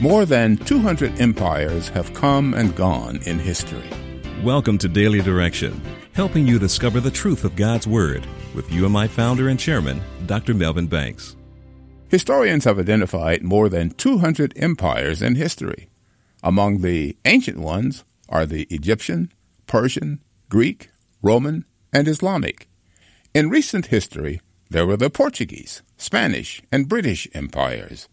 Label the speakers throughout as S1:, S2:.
S1: More than 200 empires have come and gone in history.
S2: Welcome to Daily Direction, helping you discover the truth of God's Word with UMI founder and chairman, Dr. Melvin Banks.
S1: Historians have identified more than 200 empires in history. Among the ancient ones are the Egyptian, Persian, Greek, Roman, and Islamic. In recent history, there were the Portuguese, Spanish, and British empires.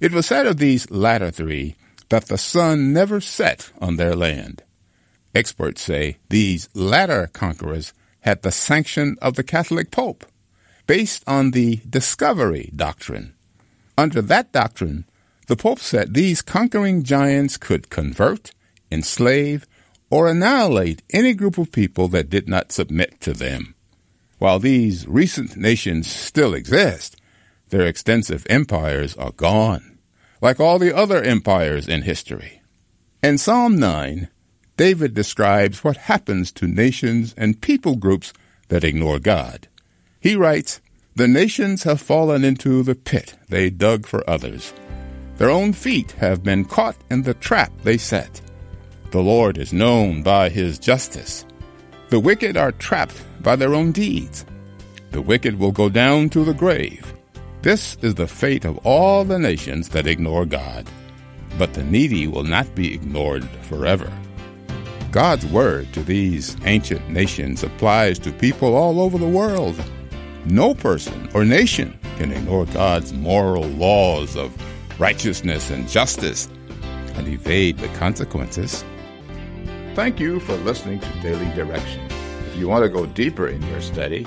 S1: It was said of these latter three that the sun never set on their land. Experts say these latter conquerors had the sanction of the Catholic Pope, based on the discovery doctrine. Under that doctrine, the Pope said these conquering giants could convert, enslave, or annihilate any group of people that did not submit to them. While these recent nations still exist, their extensive empires are gone like all the other empires in history. In Psalm 9, David describes what happens to nations and people groups that ignore God. He writes, The nations have fallen into the pit they dug for others. Their own feet have been caught in the trap they set. The Lord is known by his justice. The wicked are trapped by their own deeds. The wicked will go down to the grave. This is the fate of all the nations that ignore God. But the needy will not be ignored forever. God's word to these ancient nations applies to people all over the world. No person or nation can ignore God's moral laws of righteousness and justice and evade the consequences. Thank you for listening to Daily Direction. If you want to go deeper in your study,